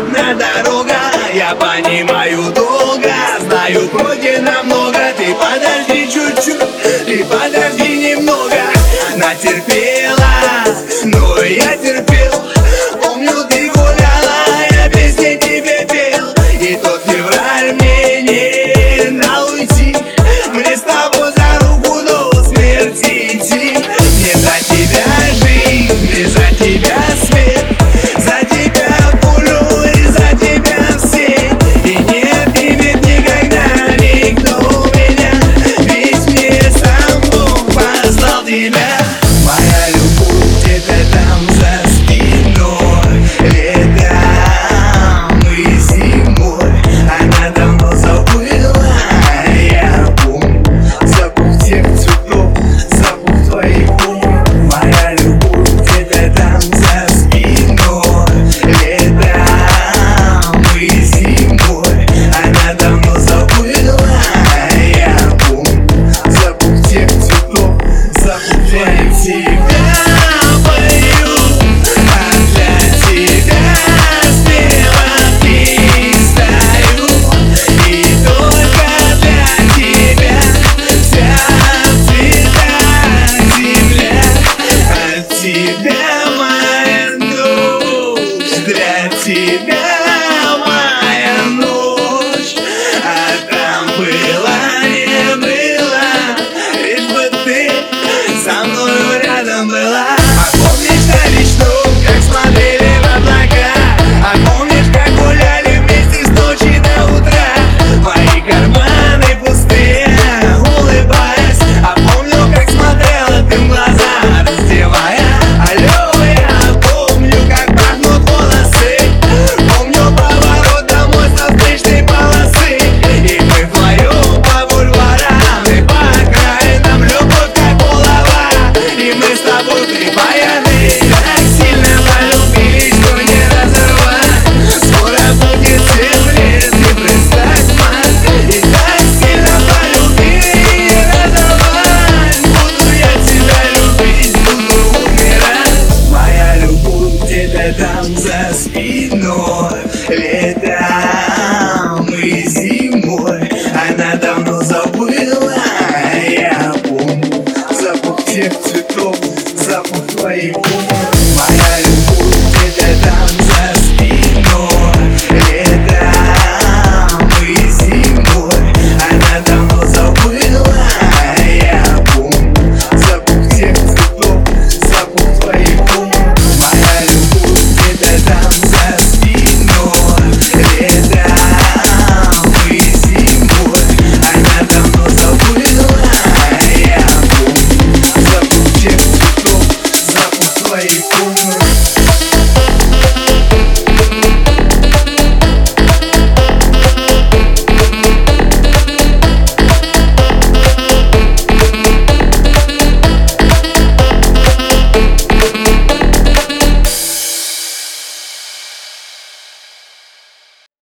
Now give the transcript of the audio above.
одна дорога Я понимаю долго, знаю против намного. Ты подожди чуть-чуть, ты подожди немного. Натерпеть там за спиной.